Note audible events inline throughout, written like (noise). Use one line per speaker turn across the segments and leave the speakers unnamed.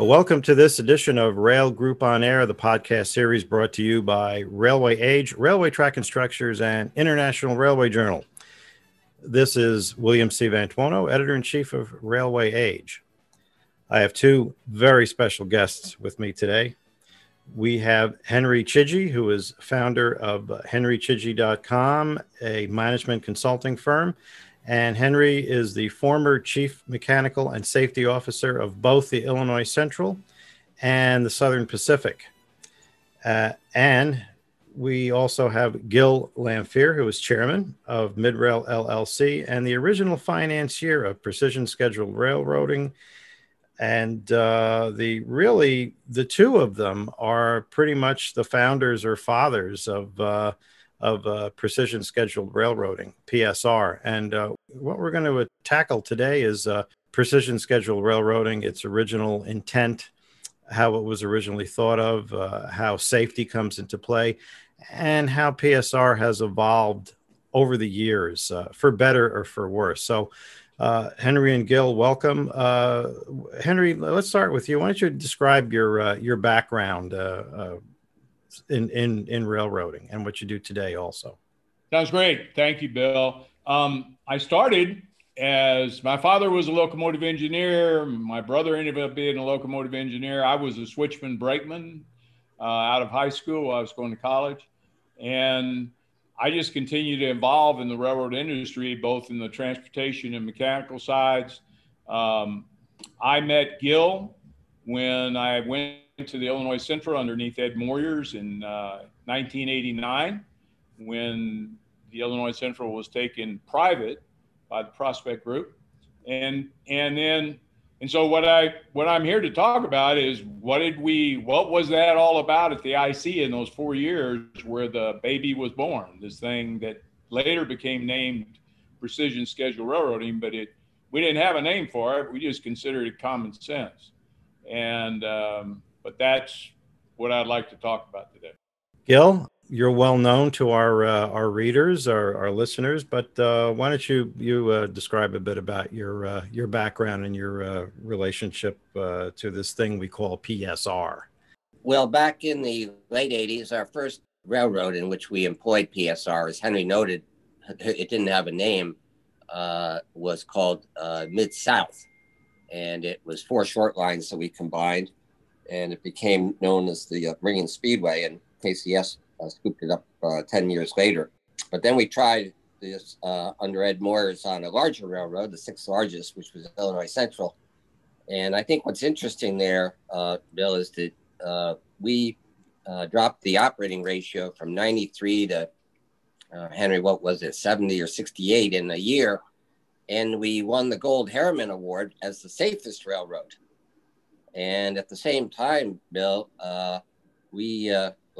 Welcome to this edition of Rail Group on Air, the podcast series brought to you by Railway Age, Railway Track and Structures, and International Railway Journal. This is William C. Vantuono, editor in chief of Railway Age. I have two very special guests with me today. We have Henry Chidgey, who is founder of henrychidgey.com, a management consulting firm. And Henry is the former chief mechanical and safety officer of both the Illinois Central and the Southern Pacific. Uh, and we also have Gil Lamphere, who is chairman of Midrail LLC and the original financier of Precision Scheduled Railroading and uh, the really the two of them are pretty much the founders or fathers of uh, of uh, precision scheduled railroading PSR. And uh, what we're going to tackle today is uh, precision scheduled railroading, its original intent, how it was originally thought of, uh, how safety comes into play, and how PSR has evolved over the years, for better or for worse. So uh, Henry and Gil, welcome. Uh, Henry, let's start with you. Why don't you describe your uh, your background uh, uh, in in in railroading and what you do today, also?
Sounds great. Thank you, Bill. Um, I started as my father was a locomotive engineer. My brother ended up being a locomotive engineer. I was a switchman brakeman uh, out of high school. I was going to college, and I just continue to evolve in the railroad industry, both in the transportation and mechanical sides. Um, I met Gil when I went to the Illinois Central underneath Ed Moyers in uh, 1989, when the Illinois Central was taken private by the Prospect Group, and and then and so what I what I'm here to talk about is what did we what was that all about at the IC in those four years where the baby was born? This thing that later became named Precision Schedule Railroading, but it we didn't have a name for it. We just considered it common sense. And um, but that's what I'd like to talk about today.
Gil, you're well known to our uh, our readers, our, our listeners, but uh, why don't you you uh, describe a bit about your uh, your background and your uh, relationship uh, to this thing we call PSR?
Well, back in the late '80s, our first railroad in which we employed PSR, as Henry noted, (laughs) it didn't have a name, was called Mid South, and it was four short lines that we combined, and it became known as the Meridian Speedway and KCS uh, scooped it up uh, 10 years later. But then we tried this uh, under Ed Moyers on a larger railroad, the sixth largest, which was Illinois Central. And I think what's interesting there, uh, Bill, is that uh, we uh, dropped the operating ratio from 93 to Henry, what was it, 70 or 68 in a year. And we won the Gold Harriman Award as the safest railroad. And at the same time, Bill, we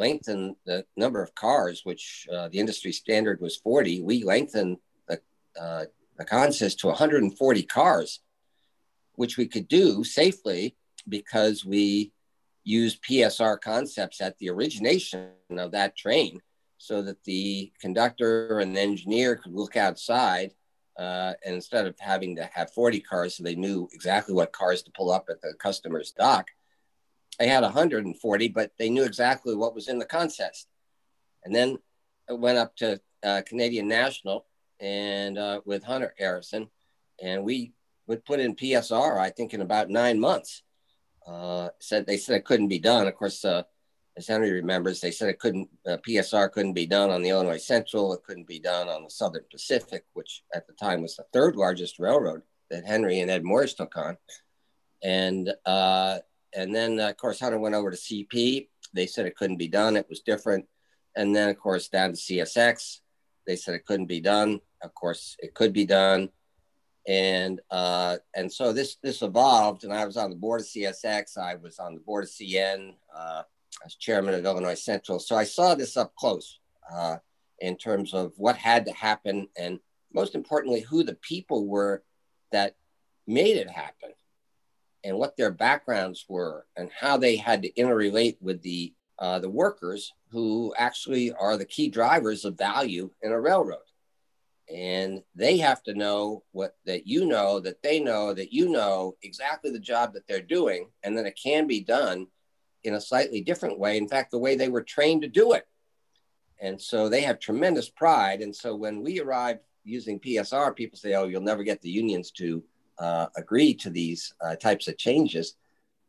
lengthened the number of cars, which uh, the industry standard was 40. We lengthened the, uh, the consist to 140 cars, which we could do safely because we used PSR concepts at the origination of that train so that the conductor and the engineer could look outside uh, and instead of having to have 40 cars so they knew exactly what cars to pull up at the customer's dock they had 140, but they knew exactly what was in the consist. And then it went up to uh, Canadian National and uh, with Hunter Harrison, and we would put in PSR. I think in about nine months. Uh, said they said it couldn't be done. Of course, uh, as Henry remembers, they said it couldn't. Uh, PSR couldn't be done on the Illinois Central. It couldn't be done on the Southern Pacific, which at the time was the third largest railroad that Henry and Ed Moyers took on. And uh, and then, uh, of course, Hunter went over to CP. They said it couldn't be done. It was different. And then, of course, down to CSX. They said it couldn't be done. Of course, it could be done. And uh, and so this this evolved. And I was on the board of CSX. I was on the board of CN uh, as chairman of Illinois Central. So I saw this up close uh, in terms of what had to happen, and most importantly, who the people were that made it happen and what their backgrounds were and how they had to interrelate with the uh, the workers who actually are the key drivers of value in a railroad. and they have to know what that you know that they know that you know exactly the job that they're doing and that it can be done in a slightly different way. In fact the way they were trained to do it. And so they have tremendous pride. And so when we arrive using psr people say oh you'll never get the unions to uh, agree to these uh, types of changes.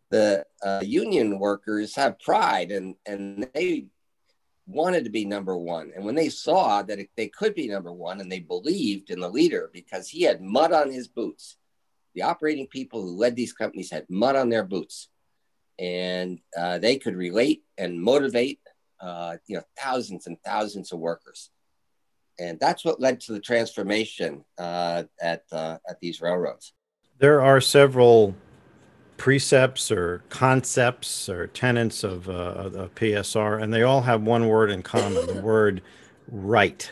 The uh, union workers have pride and and they wanted to be number one. And when they saw that it, they could be number one and they believed in the leader because he had mud on his boots, the operating people who led these companies had mud on their boots and uh, they could relate and motivate uh, you know thousands and thousands of workers and that's what led to the transformation uh, at uh, at these railroads
there are several precepts or concepts or tenets of, uh, of PSR, and they all have one word in common the word right.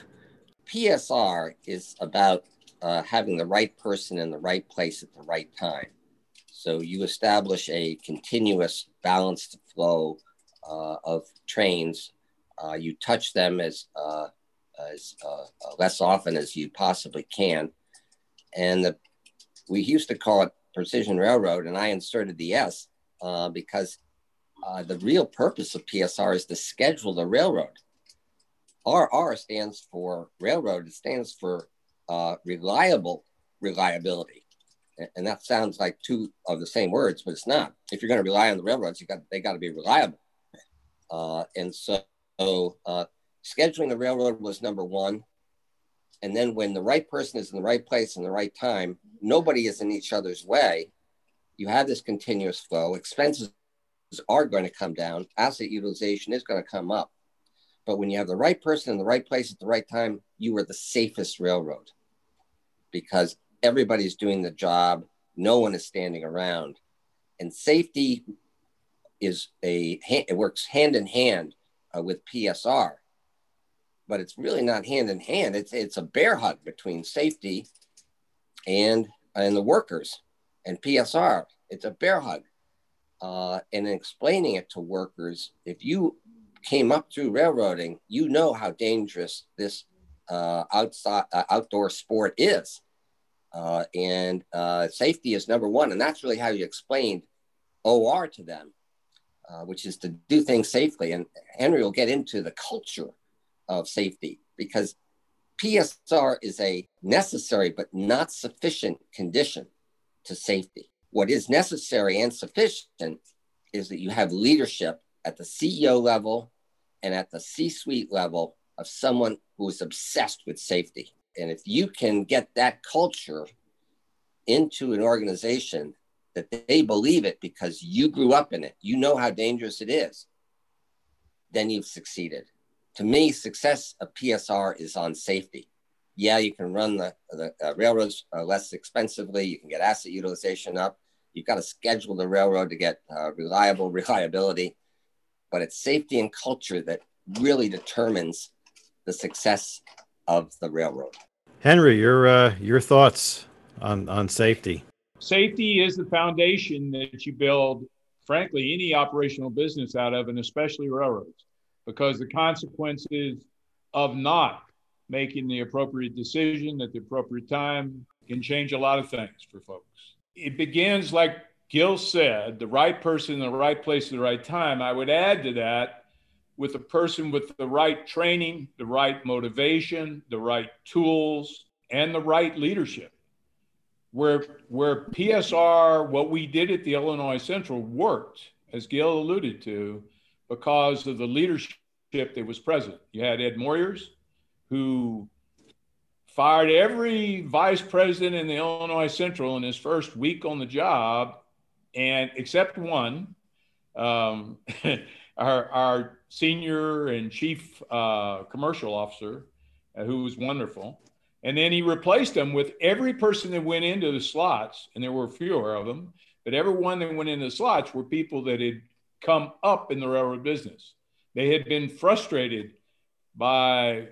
PSR is about uh, having the right person in the right place at the right time. So you establish a continuous balanced flow uh, of trains. Uh, you touch them as, uh, as uh, less often as you possibly can. And the, we used to call it Precision Railroad, and I inserted the S uh, because uh, the real purpose of PSR is to schedule the railroad. RR stands for railroad. It stands for uh, reliable reliability, and that sounds like two of the same words, but it's not. If you're going to rely on the railroads, you got they got to be reliable. Uh, and so, uh, scheduling the railroad was number one. And then when the right person is in the right place in the right time, nobody is in each other's way. You have this continuous flow. Expenses are going to come down. Asset utilization is going to come up. But when you have the right person in the right place at the right time, you are the safest railroad because everybody's doing the job. No one is standing around. And safety is a, it works hand in hand uh, with PSR but it's really not hand in hand. It's it's a bear hug between safety and and the workers and PSR. It's a bear hug. Uh, and explaining it to workers, if you came up through railroading, you know how dangerous this uh, outside uh, outdoor sport is. Uh, and uh, safety is number one, and that's really how you explained OR to them, uh, which is to do things safely. And Henry will get into the culture of safety because PSR is a necessary but not sufficient condition to safety. What is necessary and sufficient is that you have leadership at the CEO level and at the C suite level of someone who is obsessed with safety. And if you can get that culture into an organization that they believe it because you grew up in it, you know how dangerous it is, then you've succeeded to me, success of PSR is on safety. Yeah, you can run the, the uh, railroads uh, less expensively. You can get asset utilization up. You've got to schedule the railroad to get uh, reliable (laughs) reliability. But it's safety and culture that really determines the success of the railroad.
Henry, your uh, your thoughts on on safety?
Safety is the foundation that you build, frankly, any operational business out of, and especially railroads because the consequences of not making the appropriate decision at the appropriate time can change a lot of things for folks. It begins, like Gil said, the right person in the right place at the right time. I would add to that with a person with the right training, the right motivation, the right tools, and the right leadership. Where, where PSR, what we did at the Illinois Central worked, as Gil alluded to, because of the leadership that was present. You had Ed Moyers, who fired every vice president in the Illinois Central in his first week on the job, and except one, um, (laughs) our, our senior and chief uh, commercial officer, uh, who was wonderful. And then he replaced them with every person that went into the slots, and there were fewer of them, but everyone that went into the slots were people that had come up in the railroad business. They had been frustrated by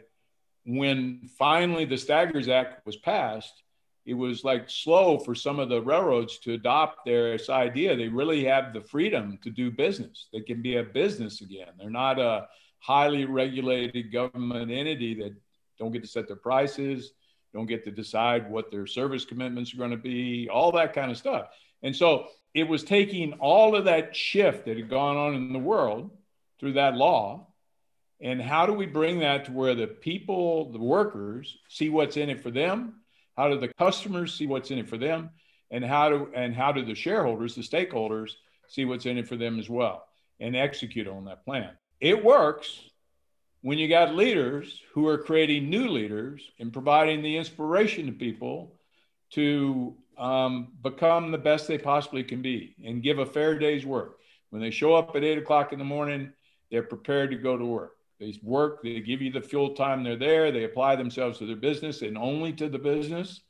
when finally the Staggers Act was passed. It was like slow for some of the railroads to adopt this idea. They really have the freedom to do business. They can be a business again. They're not a highly regulated government entity that don't get to set their prices, don't get to decide what their service commitments are going to be, all that kind of stuff. And so it was taking all of that shift that had gone on in the world through that law. And how do we bring that to where the people, the workers, see what's in it for them? How do the customers see what's in it for them? And how do and how do the shareholders, the stakeholders, see what's in it for them as well and execute on that plan? It works when you got leaders who are creating new leaders and providing the inspiration to people to um, become the best they possibly can be and give a fair day's work. When they show up at eight o'clock in the morning, they're prepared to go to work. They work, they give you the full time they're there, they apply themselves to their business and only to the business.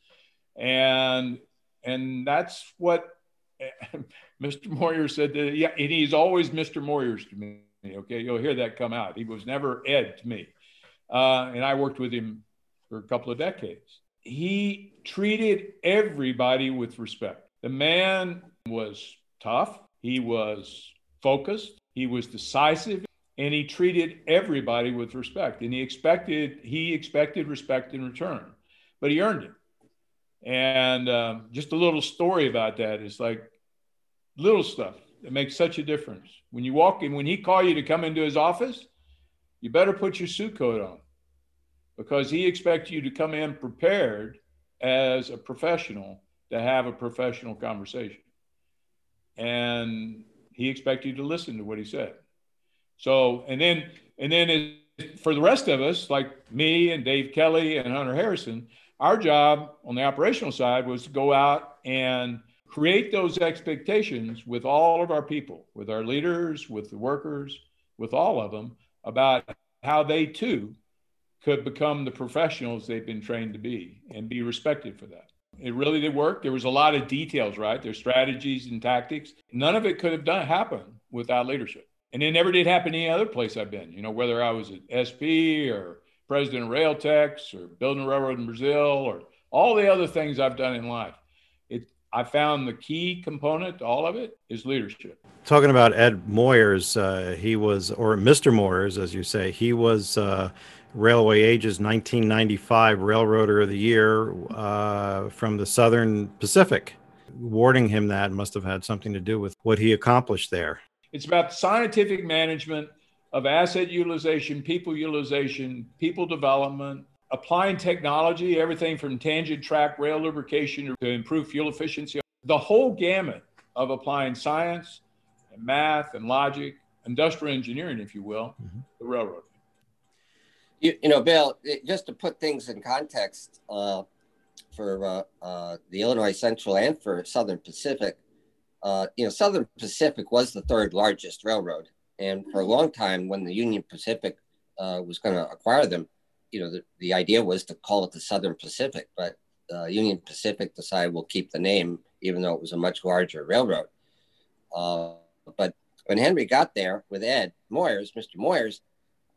And and that's what (laughs) Mr. Moyer said that, yeah, and he's always Mr. Moyers to me. Okay, you'll hear that come out. He was never Ed to me. Uh, and I worked with him for a couple of decades. He treated everybody with respect. The man was tough, he was focused, he was decisive, and he treated everybody with respect. And he expected he expected respect in return, but he earned it. And um, just a little story about that is like little stuff that makes such a difference. When you walk in, when he call you to come into his office, you better put your suit coat on because he expects you to come in prepared as a professional to have a professional conversation. And he expects you to listen to what he said. So, and then, and then it, for the rest of us, like me and Dave Kelly and Hunter Harrison, our job on the operational side was to go out and create those expectations with all of our people, with our leaders, with the workers, with all of them about how they too could become the professionals they've been trained to be and be respected for that. It really did work. There was a lot of details, right? There's strategies and tactics. None of it could have done happen without leadership. And it never did happen any other place I've been. You know, whether I was at SP or president of Railtex or building a railroad in Brazil or all the other things I've done in life. It, I found the key component to all of it is leadership.
Talking about Ed Moyers, uh, he was, or Mr. Moyers, as you say, he was uh, Railway Age's 1995 Railroader of the Year uh, from the Southern Pacific. Awarding him that must have had something to do with what he accomplished there.
It's about scientific management of asset utilization, people utilization, people development, applying technology, everything from tangent track rail lubrication to improve fuel efficiency, the whole gamut of applying science and math and logic, industrial engineering, if you will, mm-hmm. the railroad.
You, you, know, Bill, just to put things in context uh, for uh, uh, the Illinois Central and for Southern Pacific, uh, you know, Southern Pacific was the third largest railroad and for a long time, when the Union Pacific uh, was going to acquire them, you know, the, the idea was to call it the Southern Pacific, but uh, Union Pacific decided we'll keep the name, even though it was a much larger railroad. Uh, but when Henry got there with Ed Moyers, Mr. Moyers,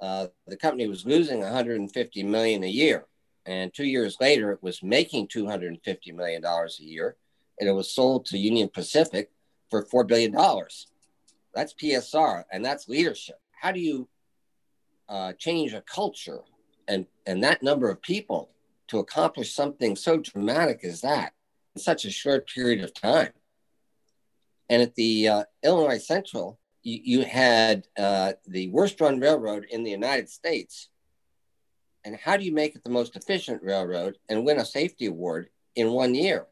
uh, the company was losing 150 million a year, and two years later, it was making 250 million dollars a year, and it was sold to Union Pacific for four billion dollars. That's PSR and that's leadership. How do you uh, change a culture and, and that number of people to accomplish something so dramatic as that in such a short period of time? And at the uh, Illinois Central, you, you had uh, the worst run railroad in the United States. And how do you make it the most efficient railroad and win a safety award in one year?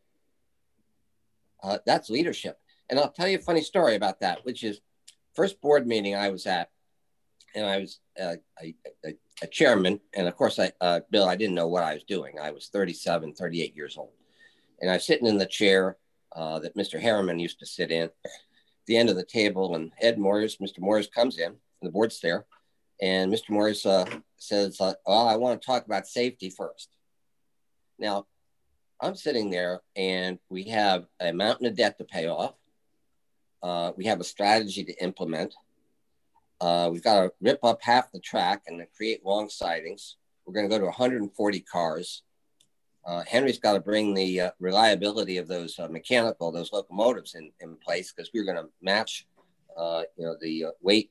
Uh, that's leadership. And I'll tell you a funny story about that, which is first board meeting I was at, and I was uh, a, a, a, chairman. And of course, I, uh, Bill, I didn't know what I was doing. I was 37, 38 years old. And I was sitting in the chair uh, that Mr. Harriman used to sit in, the end of the table. And Ed Moyers, Mr. Moyers comes in, and the board's there. And Mr. Moyers uh, says, Well, I want to talk about safety first. Now, I'm sitting there, and we have a mountain of debt to pay off uh, we have a strategy to implement. Uh, we've got to rip up half the track and create long sidings. We're going to go to 140 cars. Uh, Henry's got to bring the uh, reliability of those uh, mechanical, those locomotives in, in place because we're going to match, uh, you know, the weight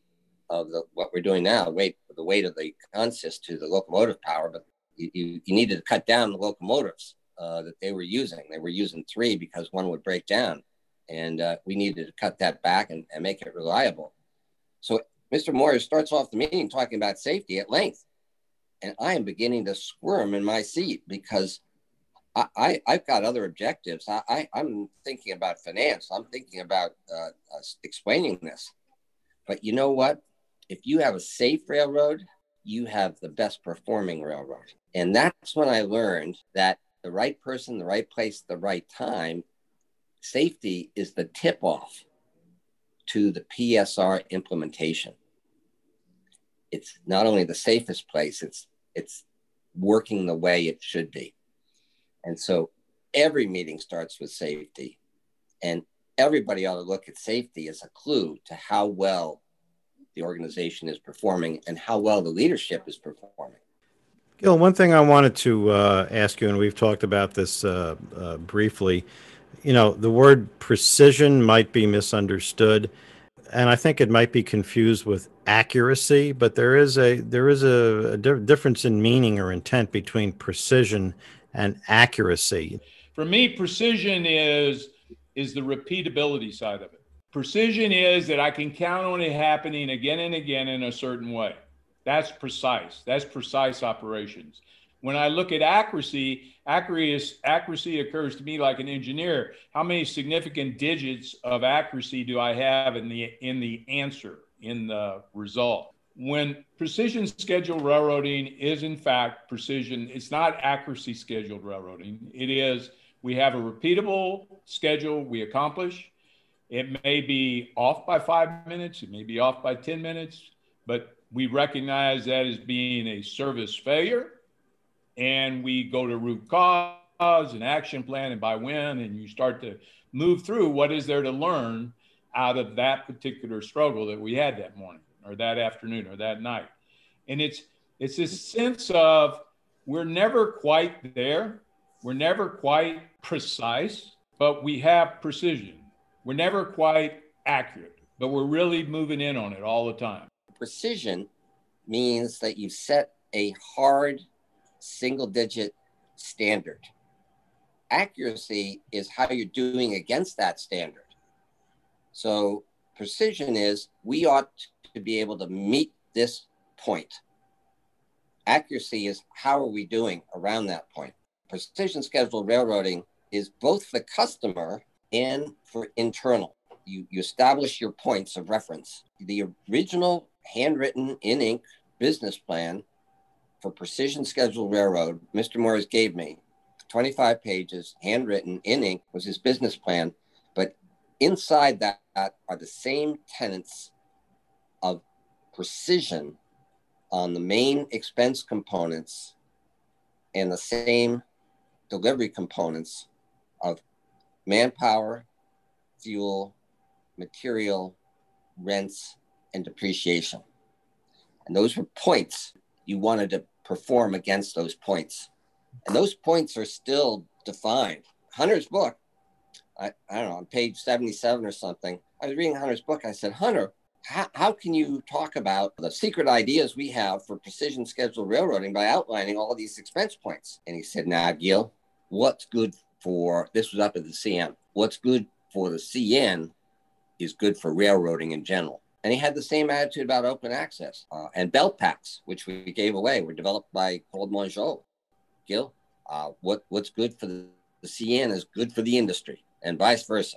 of the what we're doing now, weight the weight of the consist to the locomotive power. But you, you, you needed to cut down the locomotives uh, that they were using. They were using three because one would break down. And uh, we needed to cut that back and, and make it reliable. So Mr. Moyer starts off the meeting talking about safety at length. And I am beginning to squirm in my seat because I, I, have got other objectives. I, I, am thinking about finance. I'm thinking about uh, uh, explaining this. But you know what? If you have a safe railroad, you have the best performing railroad. And that's when I learned that the right person, the right place, the right time, safety is the tip off to the PSR implementation. It's not only the safest place, it's it's working the way it should be. And so every meeting starts with safety. And everybody ought to look at safety as a clue to how well the organization is performing and how well the leadership is performing.
Gil, one thing I wanted to uh, ask you, and we've talked about this uh, uh, briefly, you know, the word precision might be misunderstood, and I think it might be confused with accuracy. But there is a there is a, a di- difference in meaning or intent between precision and accuracy.
For me, precision is is the repeatability side of it. Precision is that I can count on it happening again and again in a certain way. That's precise. That's precise operations. When I look at accuracy, accuracy, accuracy occurs to me like an engineer. How many significant digits of accuracy do I have in the in the answer, in the result? When precision scheduled railroading is in fact precision, it's not accuracy scheduled railroading. It is we have a repeatable schedule we accomplish it may be off by five minutes, it may be off by 10 minutes, but we recognize that as being a service failure. And we go to root cause and action plan and by when, and you start to move through what is there to learn out of that particular struggle that we had that morning or that afternoon or that night. And it's it's this sense of we're never quite there, we're never quite precise, but we have precision we're never quite accurate, but we're really moving in on it all the time.
Precision means that you set a hard single digit standard. Accuracy is how you're doing against that standard. So, precision is we ought to be able to meet this point. Accuracy is how are we doing around that point. Precision scheduled railroading is both for the customer and for internal. You, you establish your points of reference. The original handwritten in ink business plan for Precision Scheduled Railroad, Mr. Moyers gave me 25 pages, handwritten in ink, was his business plan. But inside that are the same tenets of precision on the main expense components and the same delivery components of manpower, fuel, material, rents, and depreciation. And those were points you wanted to perform against those points. And those points are still defined. Hunter's book, I, I don't know, on page 77 or something, I was reading Hunter's book. I said, Hunter, how, how can you talk about the secret ideas we have for precision scheduled railroading by outlining all these expense points? And he said, Nah, Gil, what's good for this was up at the CN. What's good for the CN is good for railroading in general. And he had the same attitude about open access. Uh, and belt packs, which we gave away, were developed by Claude Mongeau. Gil, uh, what, what's good for the, the CN is good for the industry, and vice versa.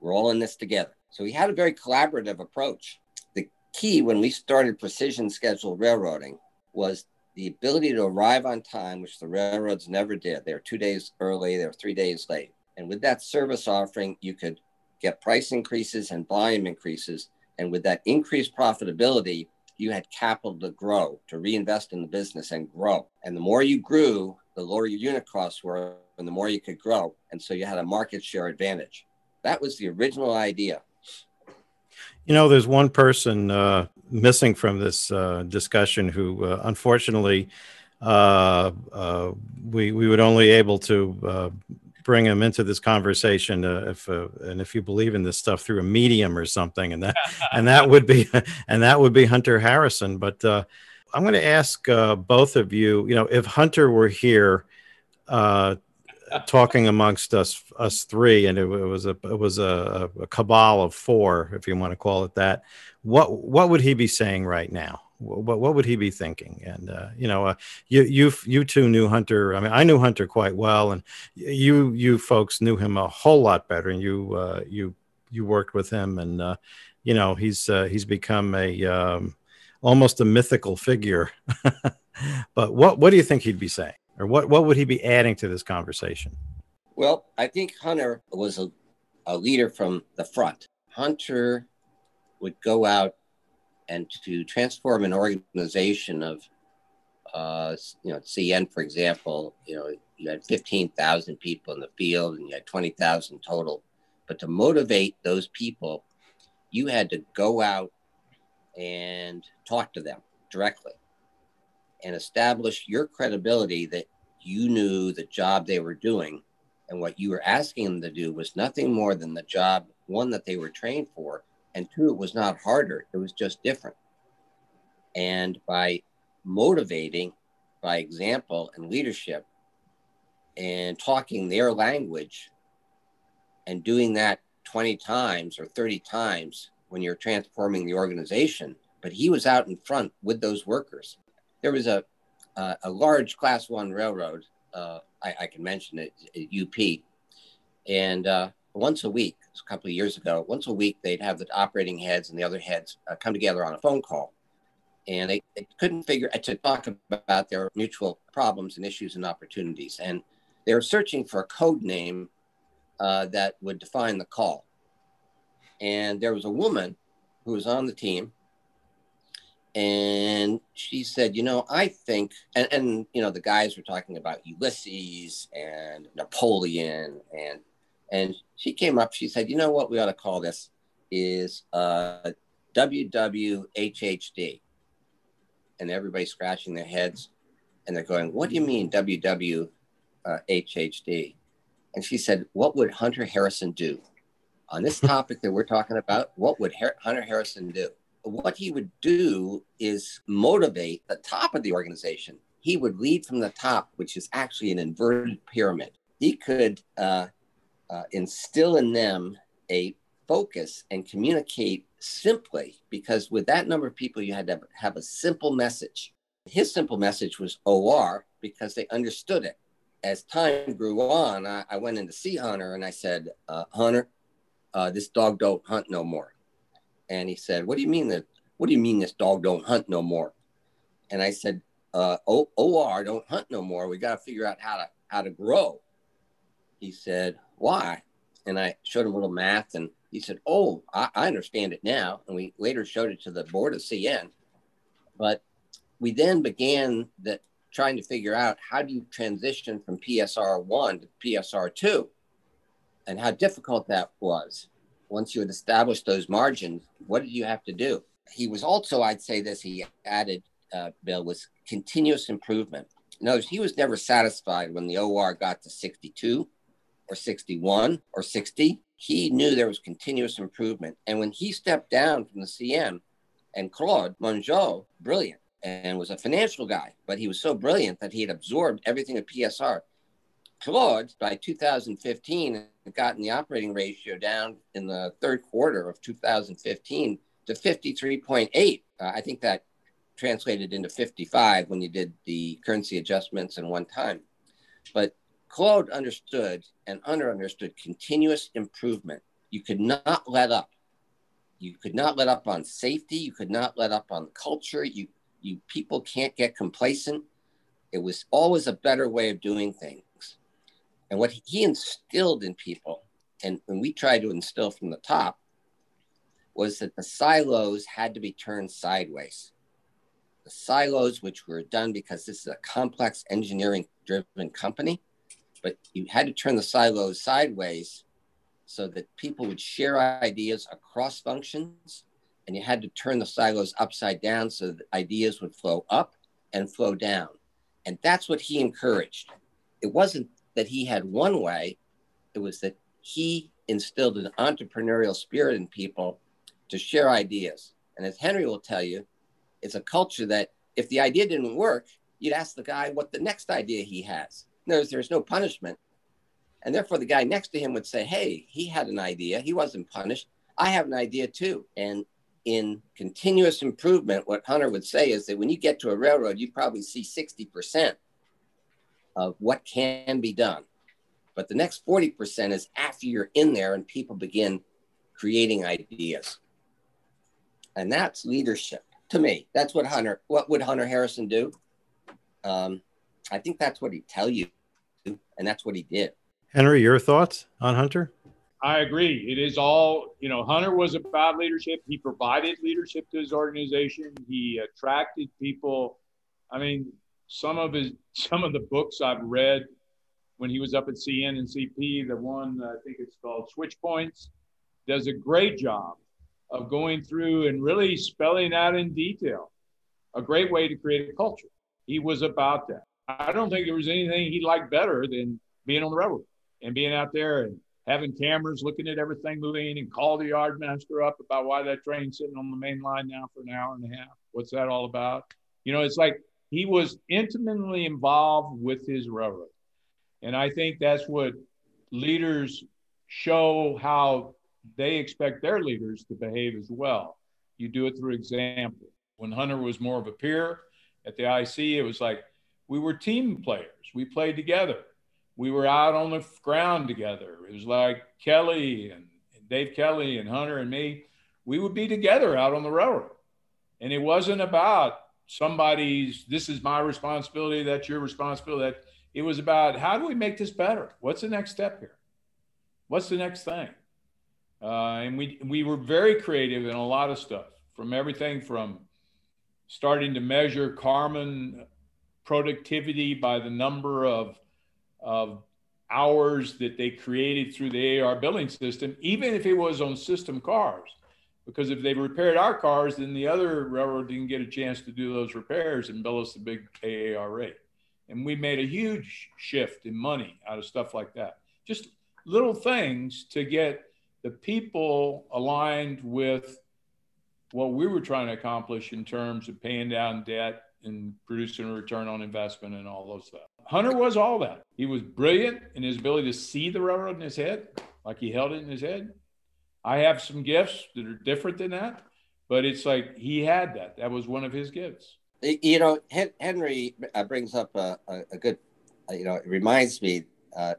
We're all in this together. So he had a very collaborative approach. The key when we started precision scheduled railroading was the ability to arrive on time, which the railroads never did. They were two days early, they were three days late. And with that service offering, you could get price increases and volume increases. And with that increased profitability, you had capital to grow, to reinvest in the business and grow. And the more you grew, the lower your unit costs were, and the more you could grow. And so you had a market share advantage. That was the original idea.
You know, there's one person uh, missing from this uh, discussion who, uh, unfortunately, uh, uh, we we would only able to uh, bring him into this conversation if and if you believe in this stuff through a medium or something, and that (laughs) and that would be and that would be Hunter Harrison. But I'm going to ask uh, both of you. You know, if Hunter were here, uh, talking amongst us us three, and it, it was a it was a, a, cabal of four, if you want to call it that. What what would he be saying right now? What what would he be thinking? And uh, you know, uh, you you you two knew Hunter. I mean, I knew Hunter quite well, and you you folks knew him a whole lot better, and you uh, you you worked with him, and uh, you know he's uh, he's become a um, almost a mythical figure. (laughs) but what what do you think he'd be saying? or what what would he be adding to this conversation?
Well, I think Hunter was a, a leader from the front. Hunter would go out and to transform an organization of, uh, you know, CN, for example, you know, you had 15,000 people in the field and you had 20,000 total. But to motivate those people, you had to go out and talk to them directly and establish your credibility that you knew the job they were doing and what you were asking them to do was nothing more than the job one that they were trained for and two it was not harder it was just different and by motivating by example and leadership and talking their language and doing that 20 times or 30 times when you're transforming the organization but he was out in front with those workers there was a a large class one railroad. Uh, I, I, can mention it, UP. And uh, once a week, a couple of years ago, once a week, they'd have the operating heads and the other heads uh, come together on a phone call. And they, they couldn't figure to talk about their mutual problems and issues and opportunities. And they were searching for a code name uh, that would define the call. And there was a woman who was on the team and she said, you know, I think, and, and you know, the guys were talking about Ulysses and Napoleon, and and she came up. She said, you know what, we ought to call this is uh, WWHHD, and everybody's scratching their heads, and they're going, what do you mean WWHHD? And she said, what would Hunter Harrison do on this (laughs) topic that we're talking about? What would Her- Hunter Harrison do? what he would do is motivate the top of the organization. He would lead from the top, which is actually an inverted pyramid. He could uh, uh, instill in them a focus and communicate simply because with that number of people, you had to have a simple message. His simple message was OR because they understood it. As time grew on, I, I went in to see Hunter and I said, uh, Hunter, uh, this dog don't hunt no more and he said, "What do you mean that? What do you mean this dog don't hunt no more?" And I said, uh, o- "OR don't hunt no more. We got to figure out how to how to grow." He said, "Why?" And I showed him a little math, and he said, "Oh, I, I understand it now." And we later showed it to the board of CN, but we then began that trying to figure out how do you transition from PSR one to PSR two, and how difficult that was once you had established those margins, what did you have to do? He was also, I'd say this, he added, uh, Bill, was continuous improvement. Notice he was never satisfied when the OR got to 62 or 61 or 60. He knew there was continuous improvement. And when he stepped down from the CN and Claude Mongeau, brilliant, and was a financial guy, but he was so brilliant that he had absorbed everything at PSR. Claude, by 2015, had gotten the operating ratio down in the third quarter of 2015 to 53.8. Uh, I think that translated into 55 when you did the currency adjustments in one time. But Claude understood and under understood continuous improvement. You could not let up. You could not let up on safety. You could not let up on culture. You, you people can't get complacent. It was always a better way of doing things. And what he instilled in people, and, and we tried to instill from the top, was that the silos had to be turned sideways. The silos, which were done because this is a complex engineering driven company, but you had to turn the silos sideways so that people would share ideas across functions. And you had to turn the silos upside down so that ideas would flow up and flow down. And that's what he encouraged. It wasn't that he had one way, it was that he instilled an entrepreneurial spirit in people to share ideas. And as Henry will tell you, it's a culture that if the idea didn't work, you'd ask the guy what the next idea he has. There's, there's no punishment. And therefore, the guy next to him would say, Hey, he had an idea. He wasn't punished. I have an idea too. And in continuous improvement, what Hunter would say is that when you get to a railroad, you probably see 60% of what can be done. But the next 40% is after you're in there and people begin creating ideas. And that's leadership to me. That's what Hunter, what would Hunter Harrison do? Um, I think that's what he'd tell you. And that's what he did.
Henry, your thoughts on Hunter?
I agree. It is all, you know, Hunter was about leadership. He provided leadership to his organization. He attracted people. I mean, some of his (laughs) some of the books I've read when he was up at CN and CP, the one I think it's called Switch Points, does a great job of going through and really spelling out in detail a great way to create a culture. He was about that. I don't think there was anything he liked better than being on the railroad and being out there and having cameras looking at everything moving and call the yardmaster up about why that train's sitting on the main line now for an hour and a half. What's that all about? You know, it's like he was intimately involved with his railroad. And I think that's what leaders show how they expect their leaders to behave as well. You do it through example. When Hunter was more of a peer at the IC, it was like we were team players. We played together we were out on the ground together. It was like Kelly and, Dave Kelly and Hunter and me. We would be together out on the railroad. And it wasn't about somebody's, this is my responsibility, that's your responsibility. That it was about how do we make this better? What's the next step here? What's the next thing? Uh, and we we were very creative in a lot of stuff, from everything from starting to measure Carmen productivity by the number of of hours that they created through the AAR billing system, even if it was on system cars. Because if they repaired our cars, then the other railroad didn't get a chance to do those repairs and bill us the big AAR rate. And we made a huge shift in money out of stuff like that. Just little things to get the people aligned with what we were trying to accomplish in terms of paying down debt and producing a return on investment and all those stuff. Hunter was all that. He was brilliant in his ability to see the railroad in his head, like he held it in his head. I have some gifts that are different than that, but it's like he had that. That was one of his gifts.
You know, Henry uh, brings up a, a, good, uh, you know, it reminds me, uh,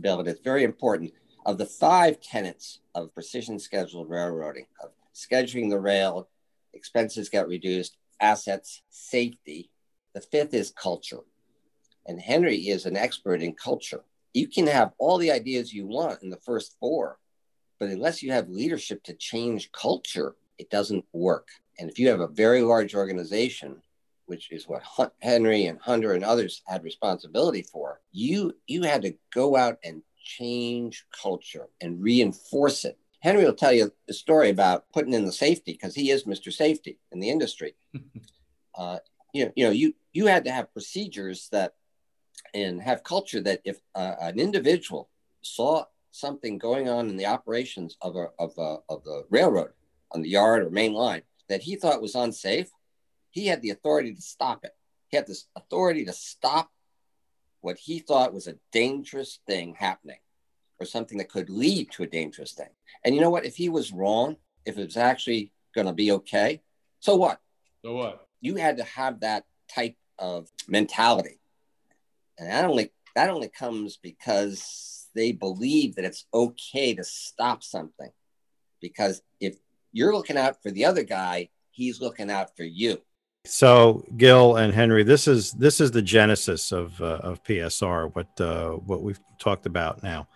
Bill, and it's very important of the five tenets of precision scheduled railroading of scheduling the rail, expenses get reduced, assets, safety. The fifth is culture. And Henry is an expert in culture. You can have all the ideas you want in the first four, but unless you have leadership to change culture, it doesn't work. And if you have a very large organization, which is what Henry and Hunter and others had responsibility for, you you had to go out and change culture and reinforce it. Henry will tell you the story about putting in the safety because he is Mr. Safety in the industry. (laughs) uh, you know, you know, you you had to have procedures that and have culture that if uh, an individual saw something going on in the operations of a, of a, of the railroad on the yard or main line that he thought was unsafe, he had the authority to stop it. He had this authority to stop what he thought was a dangerous thing happening or something that could lead to a dangerous thing. And you know what? If he was wrong, if it's actually going to be okay, so what?
So what?
You had to have that type of mentality and that only that only comes because they believe that it's okay to stop something because if you're looking out for the other guy he's looking out for you
so gil and henry this is this is the genesis of uh, of psr what uh, what we've talked about now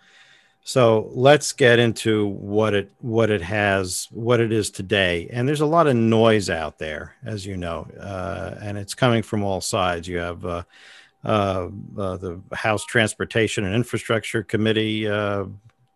so let's get into what it what it has what it is today and there's a lot of noise out there as you know uh, and it's coming from all sides you have uh, uh, uh, the House Transportation and Infrastructure Committee uh,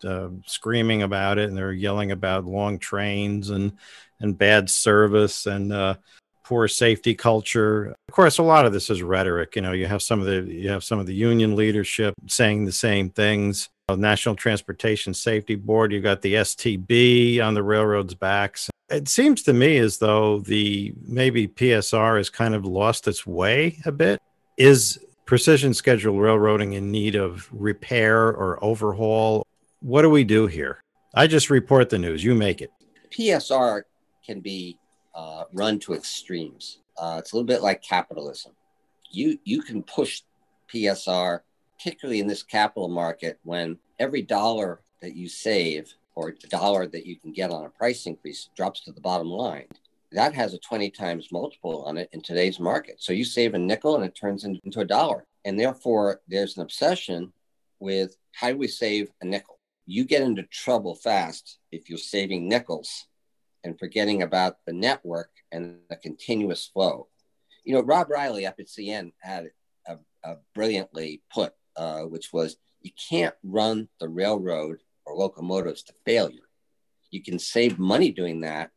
uh, screaming about it, and they're yelling about long trains and and bad service and poor safety culture. Of course, a lot of this is rhetoric. You know, you have some of the you have some of the union leadership saying the same things. National Transportation Safety Board, You've got the STB on the railroads' backs It seems to me as though the maybe PSR has kind of lost its way a bit. Is precision scheduled railroading in need of repair or overhaul? What do we do here? I just report the news. You make it.
PSR can be uh, run to extremes. Uh, it's a little bit like capitalism. You you can push PSR, particularly in this capital market, when every dollar that you save or dollar that you can get on a price increase drops to the bottom line. That has a 20 times multiple on it in today's market. So you save a nickel and it turns into a dollar. And therefore, there's an obsession with how do we save a nickel? You get into trouble fast if you're saving nickels and forgetting about the network and the continuous flow. You know, Rob Reilly up at CN had a, a brilliantly put, uh, which was you can't run the railroad or locomotives to failure. You can save money doing that,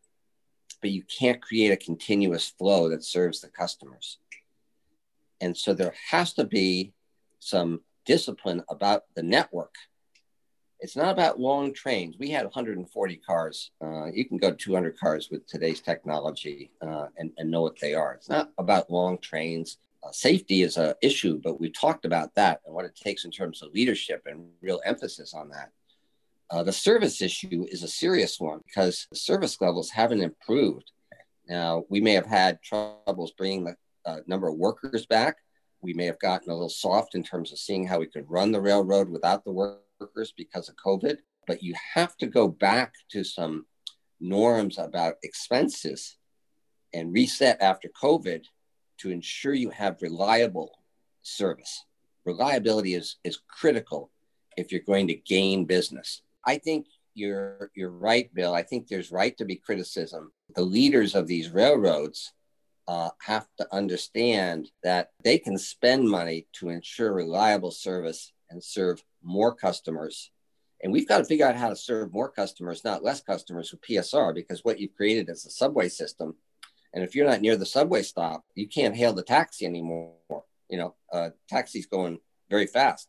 but you can't create a continuous flow that serves the customers. And so there has to be some discipline about the network. It's not about long trains. We had 140 cars. Uh, you can go 200 cars with today's technology uh, and, and know what they are. It's not about long trains. Uh, safety is an issue, but we talked about that and what it takes in terms of leadership and real emphasis on that. Uh, the service issue is a serious one because the service levels haven't improved. Now, we may have had troubles bringing the uh, number of workers back. We may have gotten a little soft in terms of seeing how we could run the railroad without the workers because of COVID. But you have to go back to some norms about expenses and reset after COVID to ensure you have reliable service. Reliability is, is critical if you're going to gain business. I think you're you're right, Bill. I think there's right to be criticism. The leaders of these railroads uh, have to understand that they can spend money to ensure reliable service and serve more customers. And we've got to figure out how to serve more customers, not less customers with PSR, because what you've created is a subway system. And if you're not near the subway stop, you can't hail the taxi anymore. You know, uh, taxi's going very fast.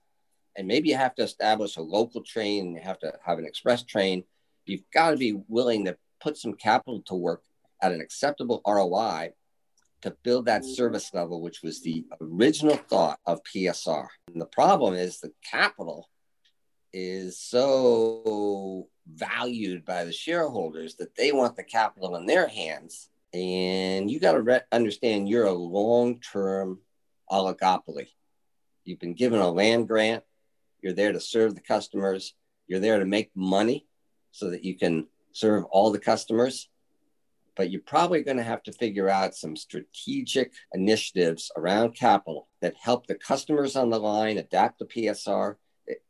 And maybe you have to establish a local train you have to have an express train. You've got to be willing to put some capital to work at an acceptable roi to build that service level which was the original thought of psr and the problem is the capital is so valued by the shareholders that they want the capital in their hands and you got to re- understand you're a long-term oligopoly you've been given a land grant you're there to serve the customers. You're there to make money so that you can serve all the customers. But you're probably going to have to figure out some strategic initiatives around capital that help the customers on the line adapt to PSR,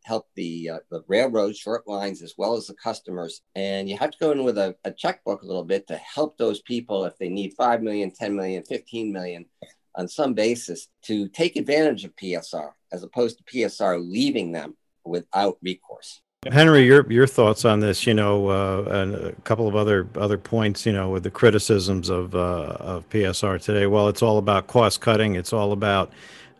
help the uh, the railroad short lines as well as the customers. And you have to go in with a, a checkbook a little bit to help those people if they need 5 million, 10 million, 15 million on some basis to take advantage of PSR as opposed to PSR leaving them without recourse.
Henry, your your thoughts on this? You know, uh, and a couple of other other points. You know, with the criticisms of uh, of PSR today. Well, it's all about cost cutting. It's all about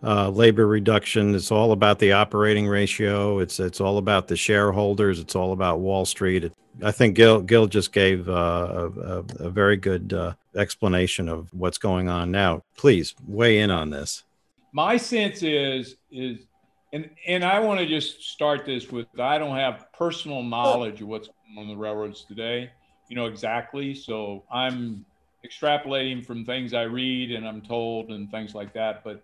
uh, labor reduction. It's all about the operating ratio. It's it's all about the shareholders. It's all about Wall Street. It, I think Gil Gil just gave uh, a, a, very good uh, explanation of what's going on now. Please weigh in on this.
My sense is is and and I want to just start this with I don't have personal knowledge of what's going on the railroads today, you know exactly. So I'm extrapolating from things I read and I'm told and things like that. But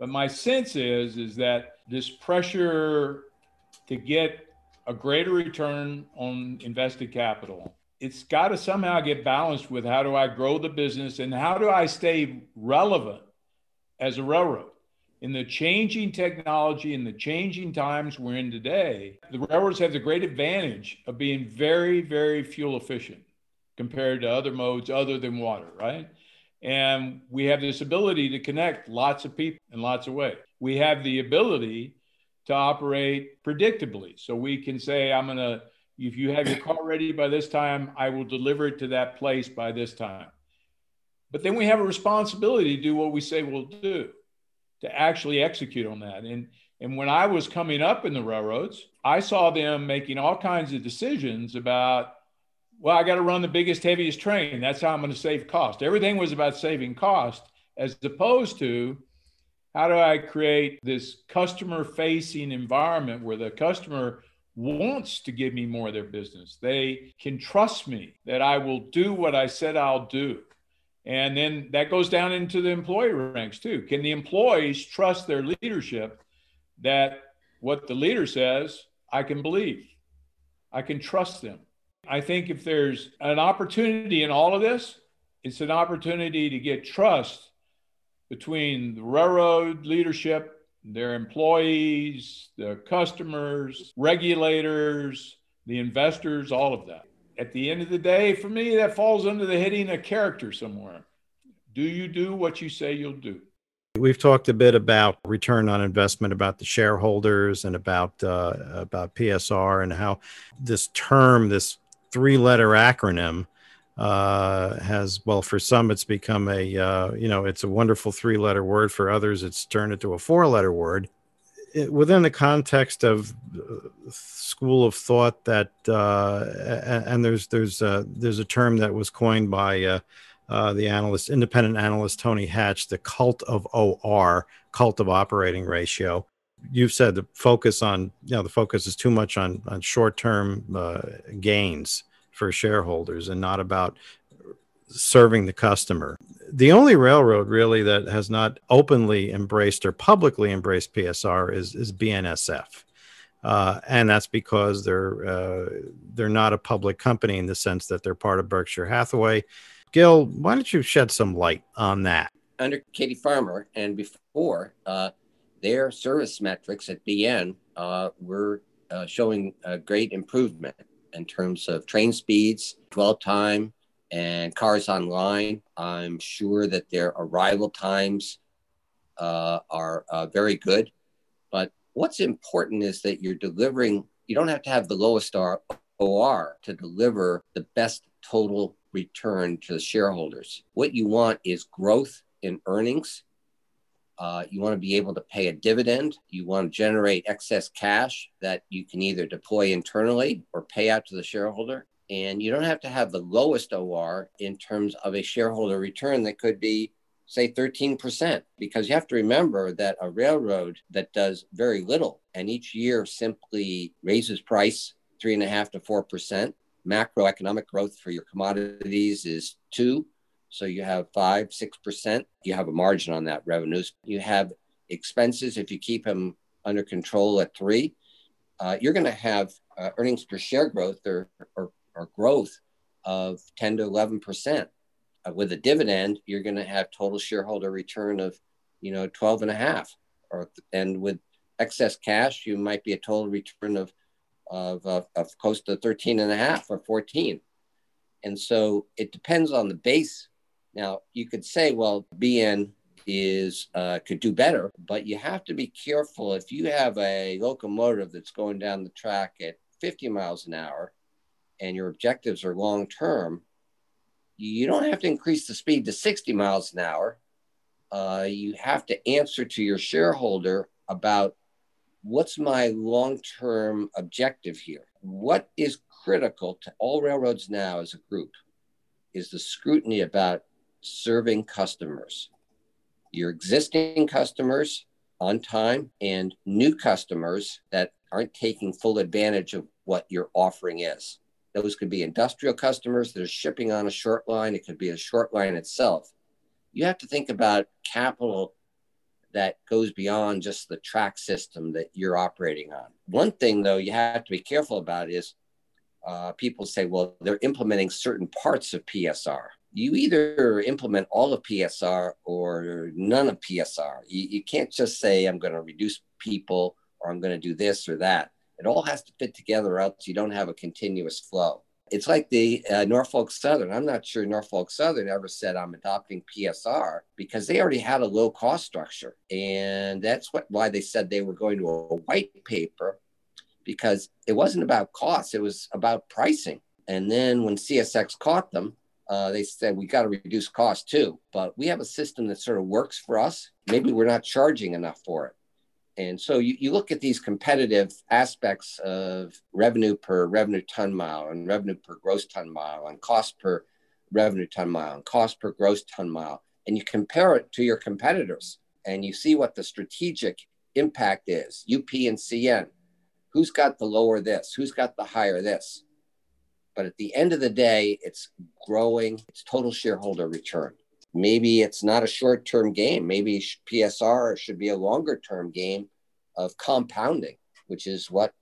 but my sense is is that this pressure to get a greater return on invested capital it's got to somehow get balanced with how do I grow the business and how do I stay relevant as a railroad in the changing technology and the changing times we're in today. The railroads have the great advantage of being very, very fuel efficient compared to other modes other than water, right? And we have this ability to connect lots of people in lots of ways. We have the ability to operate predictably. So we can say, I'm going to if you have your (coughs) car ready by this time, I will deliver it to that place by this time. But then we have a responsibility to do what we say we'll do, to actually execute on that. And and when I was coming up in the railroads, I saw them making all kinds of decisions about well, I got to run the biggest, heaviest train. That's how I'm going to save cost. Everything was about saving cost, as opposed to how do I create this customer facing environment where the customer wants to give me more of their business. They can trust me that I will do what I said I'll do. And then that goes down into the employee ranks too. Can the employees trust their leadership that what the leader says, I can believe? I can trust them. I think if there's an opportunity in all of this, it's an opportunity to get trust between the railroad leadership, their employees, their customers, regulators, the investors, all of that. At the end of the day, for me, that falls under the heading of character somewhere. Do you do what you say you'll do?
We've talked a bit about return on investment, about the shareholders, and about uh, about PSR, and how this term, this three-letter acronym, uh, has well for some it's become a uh, you know it's a wonderful three letter word. For others it's turned into a four letter word. It, within the context of uh, school of thought that uh, and, there's there's a, there's a term that was coined by uh, uh, the analyst independent analyst Tony Hatch the cult of OR cult of operating ratio you've said the focus on you know the focus is too much on on short term gains for shareholders and not about serving the customer. The only railroad really that has not openly embraced or publicly embraced PSR is, is BNSF. Uh, and that's because they're uh, they're not a public company in the sense that they're part of Berkshire Hathaway. Gil, why don't you shed some light on that?
Under Katie Farmer and before, uh, their service metrics at BN uh, were uh, showing a great improvement in terms of train speeds, dwell time, and cars online. I'm sure that their arrival times uh, are uh, very good. But what's important is that you're delivering, you don't have to have the lowest OR to deliver the best total return to the shareholders. What you want is growth in earnings uh, you want to be able to pay a dividend. You want to generate excess cash that you can either deploy internally or pay out to the shareholder. And you don't have to have the lowest OR in terms of a shareholder return that could be, say, 13%, because you have to remember that a railroad that does very little and each year simply raises price three and a half to 4%, macroeconomic growth for your commodities is two so you have five, six percent. You have a margin on that revenues. You have expenses if you keep them under control at three. Uh, you're going to have uh, earnings per share growth or, or, or growth of 10 to 11 percent. Uh, with a dividend, you're going to have total shareholder return of, you know, 12 and a half. Or and with excess cash, you might be a total return of of, of, of close to 13 and a half or 14. And so it depends on the base now, you could say, well, BN is uh, could do better, but you have to be careful. If you have a locomotive that's going down the track at 50 miles an hour and your objectives are long term, you don't have to increase the speed to 60 miles an hour. Uh, you have to answer to your shareholder about what's my long term objective here? What is critical to all railroads now as a group is the scrutiny about serving customers, your existing customers on time and new customers that aren't taking full advantage of what your offering is. Those could be industrial customers that are shipping on a short line, it could be a short line itself. You have to think about capital that goes beyond just the track system that you're operating on. One thing, though, you have to be careful about is uh, people say, well, they're implementing certain parts of PSR you either implement all of PSR or none of PSR. You, you can't just say, I'm going to reduce people or I'm going to do this or that. It all has to fit together, or else you don't have a continuous flow. It's like the uh, Norfolk Southern. I'm not sure Norfolk Southern ever said I'm adopting PSR because they already had a low cost structure, and that's what why they said they were going to a white paper because it wasn't about cost; it was about pricing. And then when CSX caught them, uh, they said we got to reduce costs too, but we have a system that sort of works for us. Maybe we're not charging enough for it. And so you, you look at these competitive aspects of revenue per revenue ton mile and revenue per gross ton mile and cost per revenue ton mile and cost per gross ton mile, and you compare it to your competitors and you see what the strategic impact is UP and CN. Who's got the lower this? Who's got the higher this? But at the end of the day, it's growing, it's total shareholder return maybe it's not a short term game. Maybe PSR should be a longer term game of compounding, which is what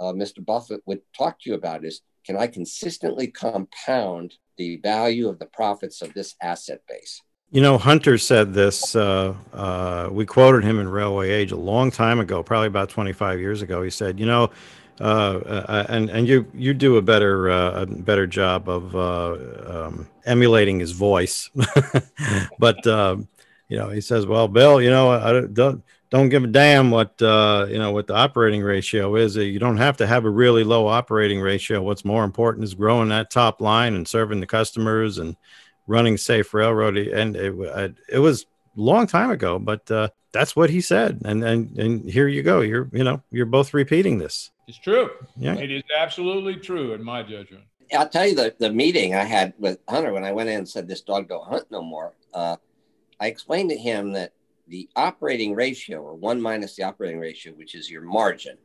uh, Mr. Buffett would talk to you about is can I consistently compound the value of the profits of this asset base?
You know, Hunter said this. Uh, uh, we quoted him in Railway Age a long time ago, probably about 25 years ago. He said, "You know, uh, uh, and and you you do a better uh, a better job of uh, um, emulating his voice, (laughs) but um, you know he says, "Well, Bill, you know, I don't don't give a damn what uh, you know what the operating ratio is. You don't have to have a really low operating ratio. What's more important is growing that top line and serving the customers and running safe railroad. And it it was a long time ago, but uh, that's what he said. And and and here you go. You're you know you're both repeating this.
It's true. Yeah. It is absolutely true in my judgment.
I'll tell you the, the meeting I had with Hunter when I went in and said this dog don't hunt no more. Uh, I explained to him that the operating ratio, or one minus the operating ratio, which is your margin,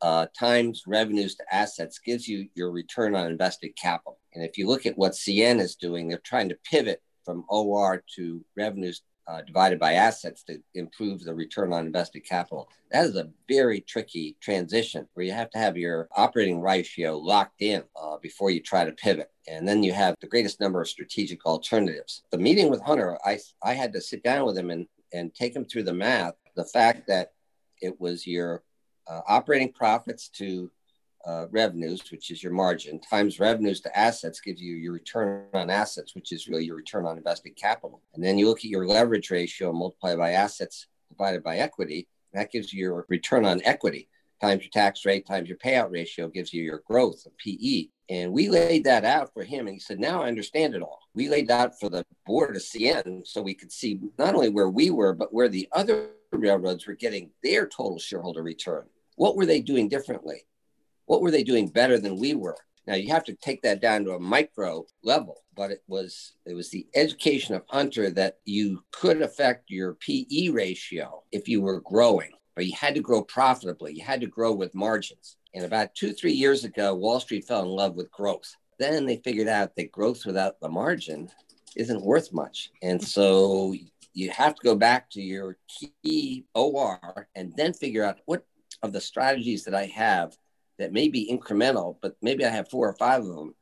uh, times revenues to assets, gives you your return on invested capital. And if you look at what CN is doing, they're trying to pivot from OR to revenues uh, divided by assets to improve the return on invested capital. That is a very tricky transition where you have to have your operating ratio locked in uh, before you try to pivot. And then you have the greatest number of strategic alternatives. The meeting with Hunter, I, I had to sit down with him and, and take him through the math. The fact that it was your uh, operating profits to uh, revenues, which is your margin, times revenues to assets gives you your return on assets, which is really your return on invested capital. And then you look at your leverage ratio multiplied by assets divided by equity, that gives you your return on equity times your tax rate times your payout ratio gives you your growth of PE. And we laid that out for him. And he said, Now I understand it all. We laid that out for the board of CN so we could see not only where we were, but where the other railroads were getting their total shareholder return. What were they doing differently? What were they doing better than we were? Now you have to take that down to a micro level, but it was it was the education of Hunter that you could affect your PE ratio if you were growing, but you had to grow profitably. You had to grow with margins. And about two three years ago, Wall Street fell in love with growth. Then they figured out that growth without the margin isn't worth much, and so you have to go back to your key OR and then figure out what of the strategies that I have that may be incremental, but maybe I have four or five of them,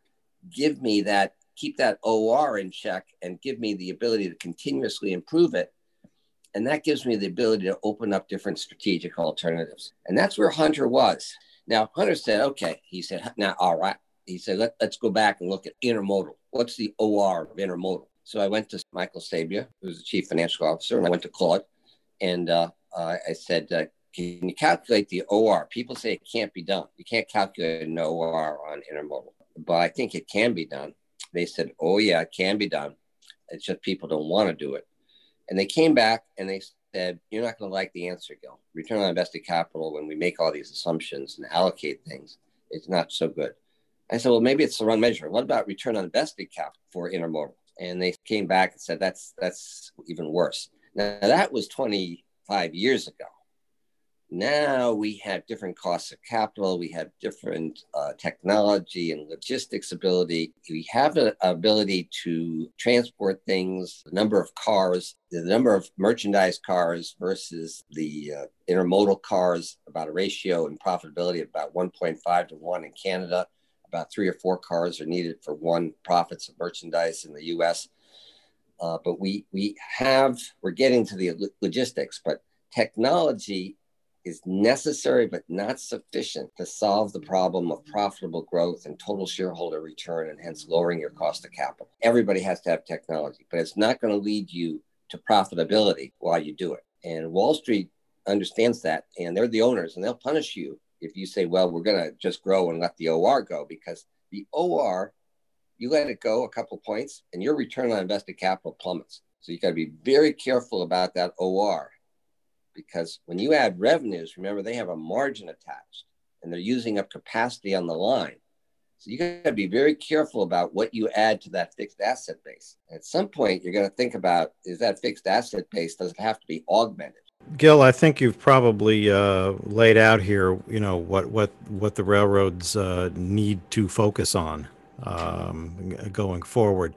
give me that, keep that OR in check and give me the ability to continuously improve it. And that gives me the ability to open up different strategic alternatives. And that's where Hunter was. Now, Hunter said, okay, he said, now, all right. He said, Let, us go back and look at intermodal. What's the OR of intermodal? So I went to Michael Sabia, who's the chief financial officer, and I went to Claude. And uh, uh, I said, uh, can you calculate the OR? People say it can't be done. You can't calculate an OR on intermodal, but I think it can be done. They said, oh, yeah, it can be done. It's just people don't want to do it. And they came back and they said, you're not going to like the answer, Gil. Return on invested capital, when we make all these assumptions and allocate things, it's not so good. I said, well, maybe it's the wrong measure. What about return on invested capital for intermodal? And they came back and said, that's, that's even worse. Now, that was 25 years ago now we have different costs of capital we have different uh, technology and logistics ability. We have an ability to transport things the number of cars the number of merchandise cars versus the uh, intermodal cars about a ratio and profitability of about 1.5 to 1 in canada. About three or four cars are needed for one profits of merchandise in the us uh, but we we have we're getting to the logistics but technology is necessary but not sufficient to solve the problem of profitable growth and total shareholder return and hence lowering your cost of capital. Everybody has to have technology, but it's not going to lead you to profitability while you do it. And Wall Street understands that and they're the owners and they'll punish you if you say, well, we're going to just grow and let the OR go because the OR, you let it go a couple points and your return on invested capital plummets. So you got to be very careful about that OR because when you add revenues, remember they have a margin attached and they're using up capacity on the line. So you got to be very careful about what you add to that fixed asset base. At some point, you're going to think about is that fixed asset base does it have to be augmented?
Gil, I think you've probably uh, laid out here, you know, what what what the railroads uh, need to focus on um, going forward.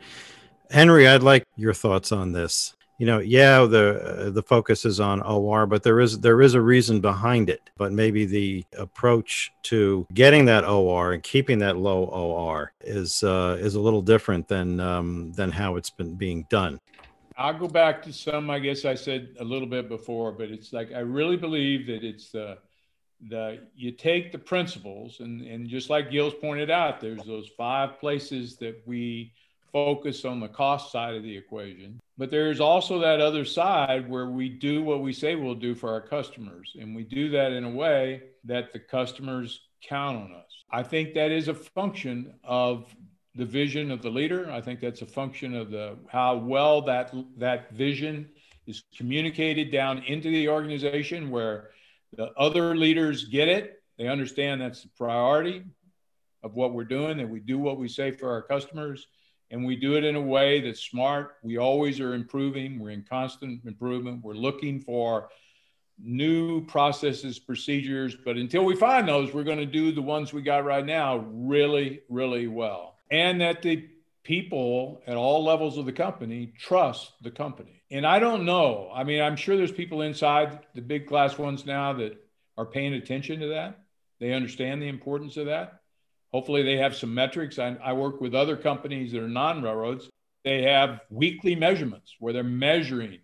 Henry, I'd like your thoughts on this. You know, yeah, the uh, the focus is on OR, but there is there is a reason behind it. But maybe the approach to getting that OR and keeping that low OR is uh, is a little different than um, than how it's been being done.
I'll go back to some, I guess I said a little bit before, but it's like I really believe that it's the the you take the principles and and just like Gil's pointed out, there's those five places that we focus on the cost side of the equation. But there's also that other side where we do what we say we'll do for our customers. And we do that in a way that the customers count on us. I think that is a function of the vision of the leader. I think that's a function of the how well that that vision is communicated down into the organization where the other leaders get it. They understand that's the priority of what we're doing, that we do what we say for our customers, and we do it in a way that's smart. We always are improving. We're in constant improvement. We're looking for new processes, procedures, but until we find those, we're going to do the ones we got right now really, really well and that the people at all levels of the company trust the company. And I don't know. I mean, I'm sure there's people inside the big class ones now that are paying attention to that. They understand the importance of that. Hopefully, they have some metrics. I, I work with other companies that are non railroads. They have weekly measurements where they're measuring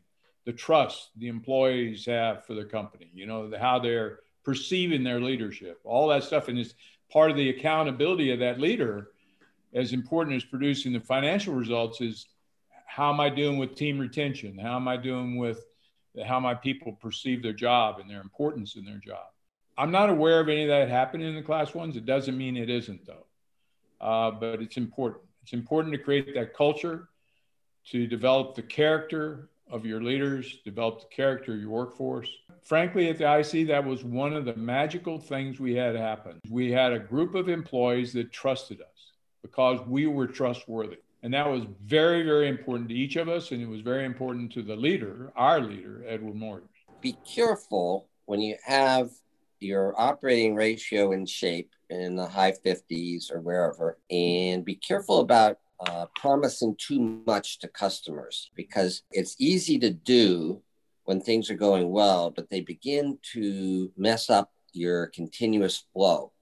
the trust the employees have for their company, you know, the, how they're perceiving their leadership, all that stuff. And it's part of the accountability of that leader as important as producing the financial results is how am I doing with team retention? How am I doing with how my people perceive their job and their importance in their job? I'm not aware of any of that happening in the class ones. It doesn't mean it isn't, though. Uh, but it's important. It's important to create that culture, to develop the character of your leaders, develop the character of your workforce. Frankly, at the IC, that was one of the magical things we had happen. We had a group of employees that trusted us because we were trustworthy. And that was very, very important to each of us. And it was very important to the leader, our leader, Edward Moyers.
Be careful when you have your operating ratio in shape in the high 50s or wherever, and be careful about uh, promising too much to customers because it's easy to do when things are going well, but they begin to mess up your continuous flow.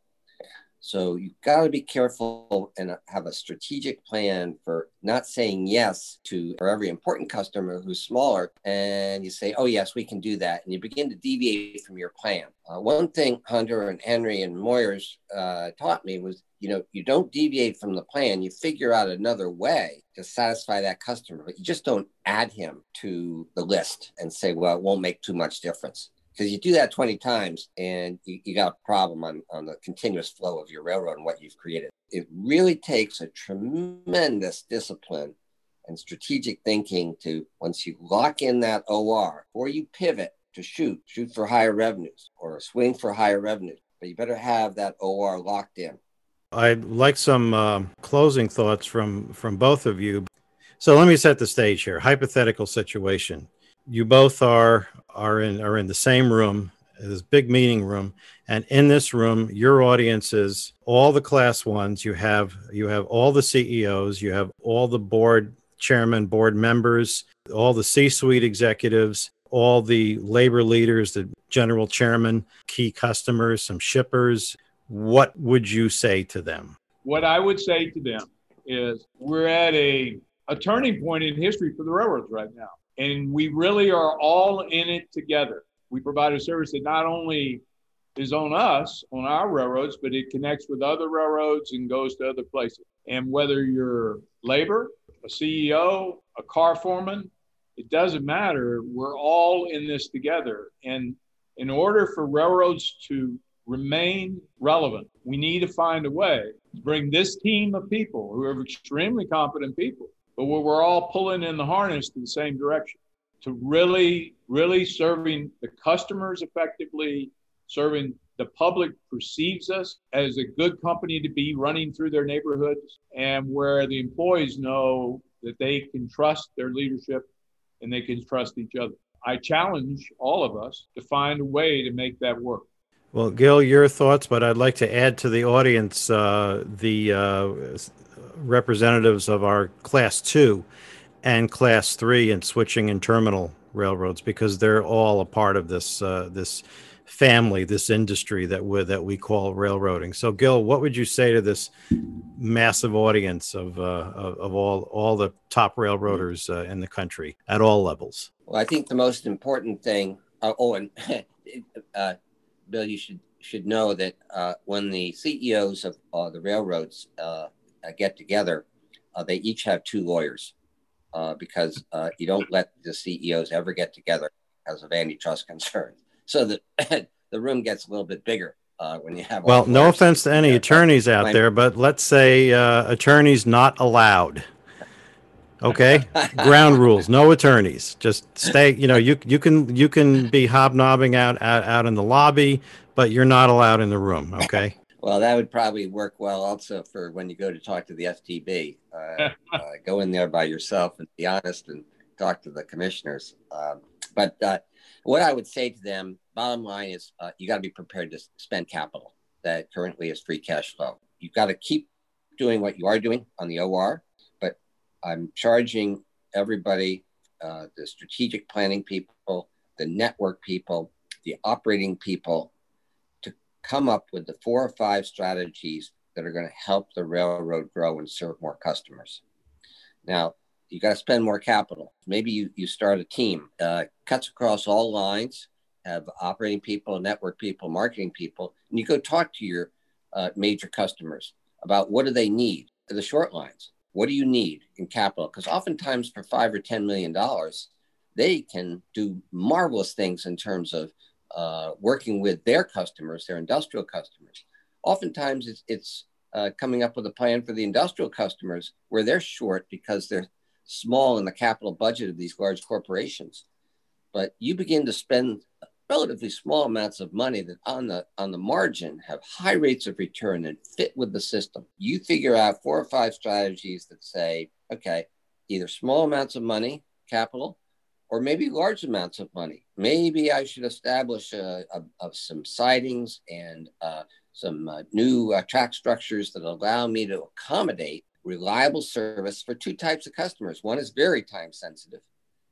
So you've got to be careful and have a strategic plan for not saying yes to for every important customer who's smaller. And you say, oh, yes, we can do that. And you begin to deviate from your plan. Uh, one thing Hunter and Henry and Moyers uh, taught me was, you know, you don't deviate from the plan. You figure out another way to satisfy that customer, but you just don't add him to the list and say, well, it won't make too much difference because you do that 20 times and you, you got a problem on, on the continuous flow of your railroad and what you've created. It really takes a tremendous discipline and strategic thinking to once you lock in that OR or you pivot to shoot, shoot for higher revenues or swing for higher revenues. But you better have that OR locked in.
I'd like some uh, closing thoughts from from both of you. So let me set the stage here. Hypothetical situation you both are are in are in the same room this big meeting room and in this room your audience is all the class ones. You have you have all the ceos you have all the board chairman board members all the c-suite executives all the labor leaders the general chairman key customers some shippers. What would you say to them?
What i would say to them is we're at a, a turning point in history for the railroads right now and we really are all in it together. We provide a service that not only is on us, on our railroads, but it connects with other railroads and goes to other places. And whether you're labor, a CEO, a car foreman, it doesn't matter. We're all in this together. And in order for railroads to remain relevant, we need to find a way to bring this team of people who are extremely competent people but where we're all pulling in the harness to the same direction. to really, really serving the customers effectively, serving the public perceives us as a good company to be running through their neighborhoods, and where the employees know that they can trust their leadership and they can trust each other. I challenge all of us to find a way to make that work.
Well, Gil, your thoughts, but I'd like to add to the audience uh, the uh, representatives of our Class 2 and Class 3 and switching and terminal railroads because they're all a part of this uh, this family, this industry that we that we call railroading. So, Gil, what would you say to this massive audience of uh, of, of, all all the top railroaders uh, in the country at all levels?
Well, I think the most important thing. Uh, oh, and (laughs) uh, Bill, you should should know that uh, when the CEOs of uh, the railroads get together, uh, they each have two lawyers uh, because uh, you don't let the CEOs ever get together because of antitrust (laughs) concerns. So that (coughs) the room gets a little bit bigger when you have.
Well, no offense to any attorneys out there, but let's say attorneys not allowed. Okay, (laughs) ground rules. No attorneys. Just stay. You know, you you can you can be hobnobbing out, out out in the lobby, but you're not allowed in the room. Okay.
Well, that would probably work well also for when you go to talk to the STB. Uh, (laughs) uh, go in there by yourself and be honest and talk to the commissioners. Um, but uh, what I would say to them, bottom line is, uh, you got to be prepared to spend capital that currently is free cash flow. You've got to keep doing what you are doing on the OR but I'm charging everybody, uh, the strategic planning people, the network people, the operating people, come up with the four or five strategies that are going to help the railroad grow and serve more customers. Now, you got to spend more capital. Maybe you, you start a team, uh, cuts across all lines, have operating people, network people, marketing people, and you go talk to your uh, major customers about what do they need. The short lines, what do you need in capital? Because oftentimes for five or ten million dollars, they can do marvelous things in terms of uh, working with their customers, their industrial customers. Oftentimes, it's, it's uh, coming up with a plan for the industrial customers where they're short because they're small in the capital budget of these large corporations. But you begin to spend relatively small amounts of money that on the on the margin have high rates of return and fit with the system. You figure out four or five strategies that say, okay, either small amounts of money, capital, or maybe large amounts of money. Maybe I should establish a, a, a some sidings and uh, some uh, new uh, track structures that allow me to accommodate reliable service for two types of customers. One is very time sensitive,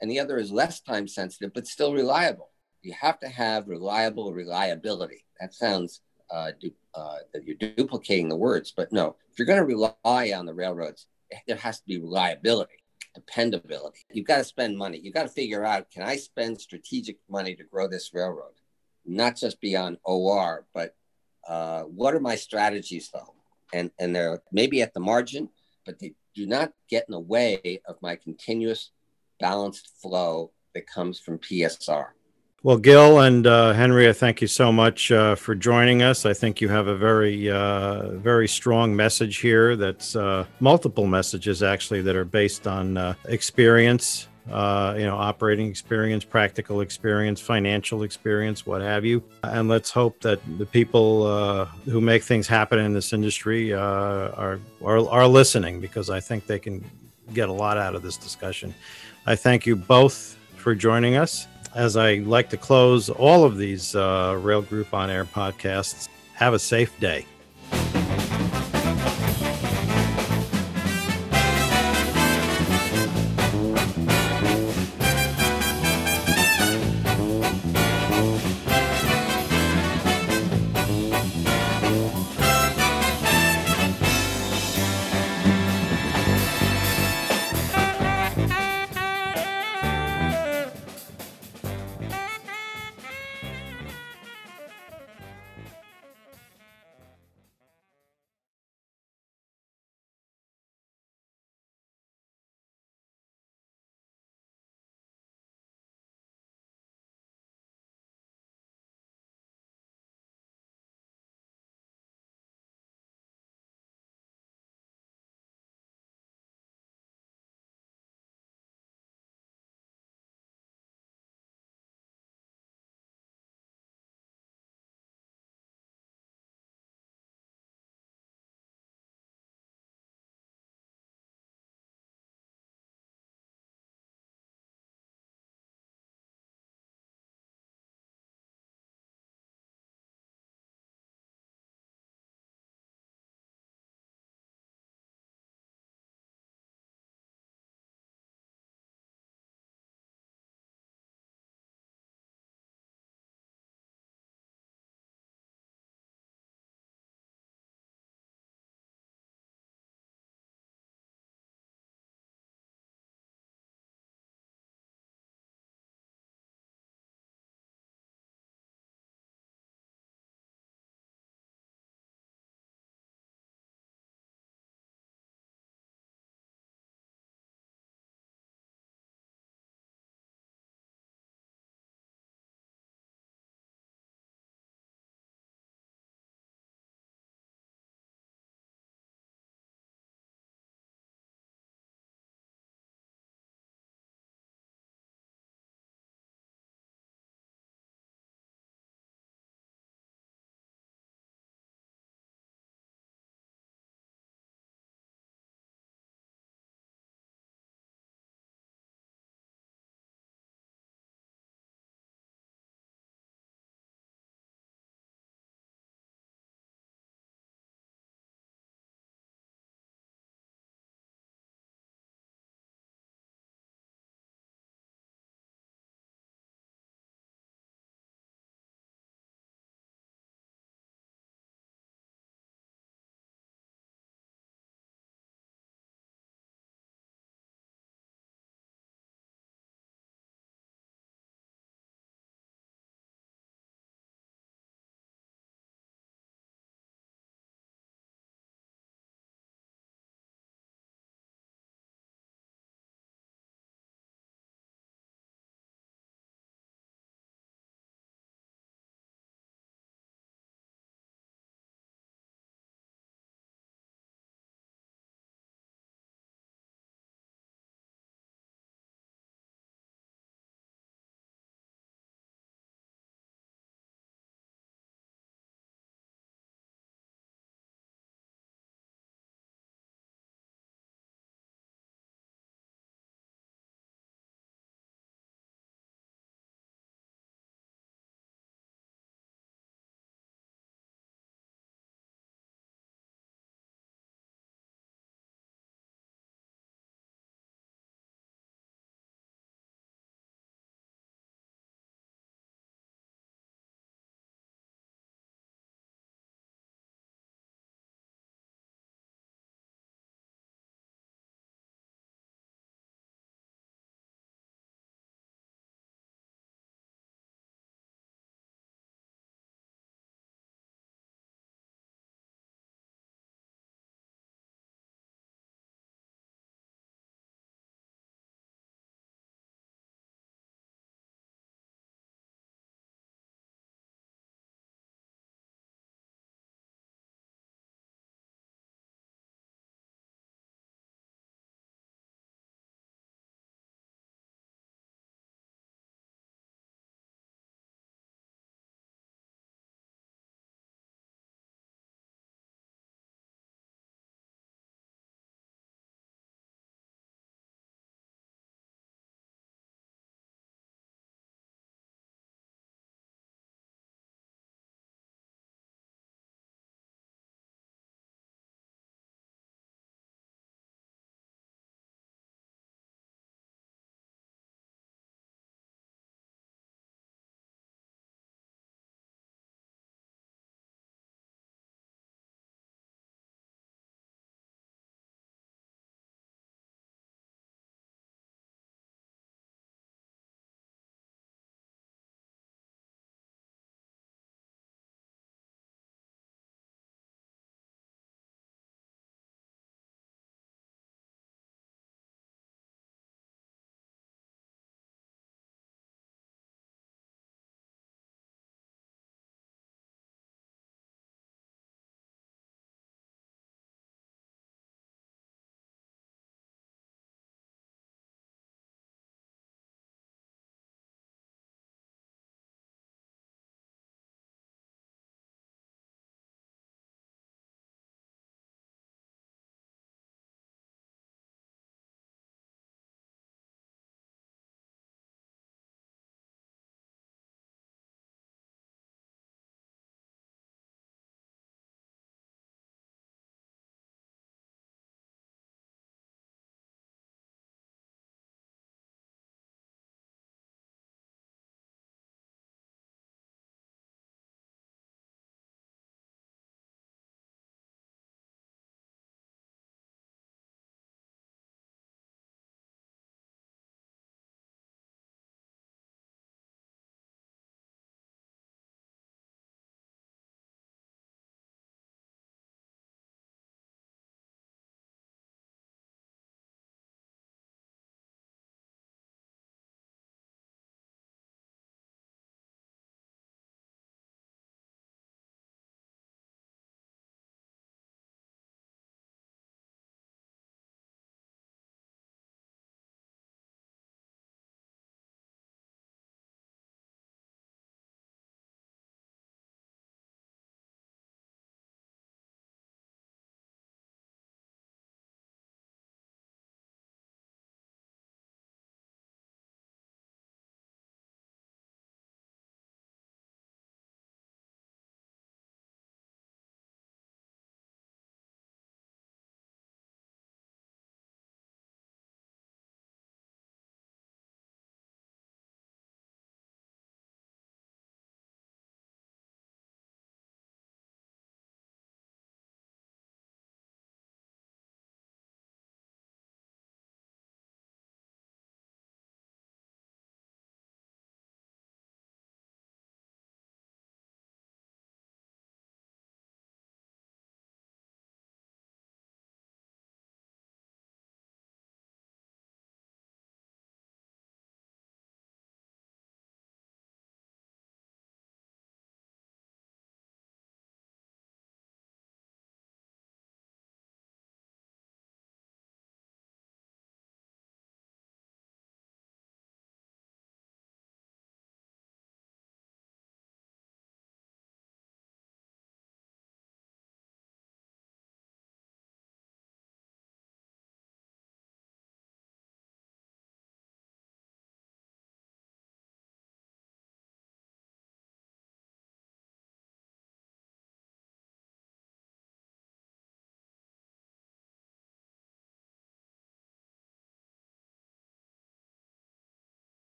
and the other is less time sensitive but still reliable you have to have reliable reliability. That sounds uh, du- uh, that you're duplicating the words, but no, if you're going to rely on the railroads, there has to be reliability, dependability. You've got to spend money. You've got to figure out can I spend strategic money to grow this railroad? Not just beyond OR, but uh, what are my strategies though? And, and they're maybe at the margin, but they do not get in the way of my continuous balanced flow that comes from PSR.
Well, Gil and uh, Henry, I thank you so much uh, for joining us. I think you have a very, uh, very strong message here. That's uh, multiple messages actually that are based on uh, experience, uh, you know, operating experience, practical experience, financial experience, what have you. And let's hope that the people who make things happen in this industry are, are are listening because I think they can get a lot out of this discussion. I thank you both for joining us as I like to close all of these uh, Rail Group on Air podcasts, have a safe day.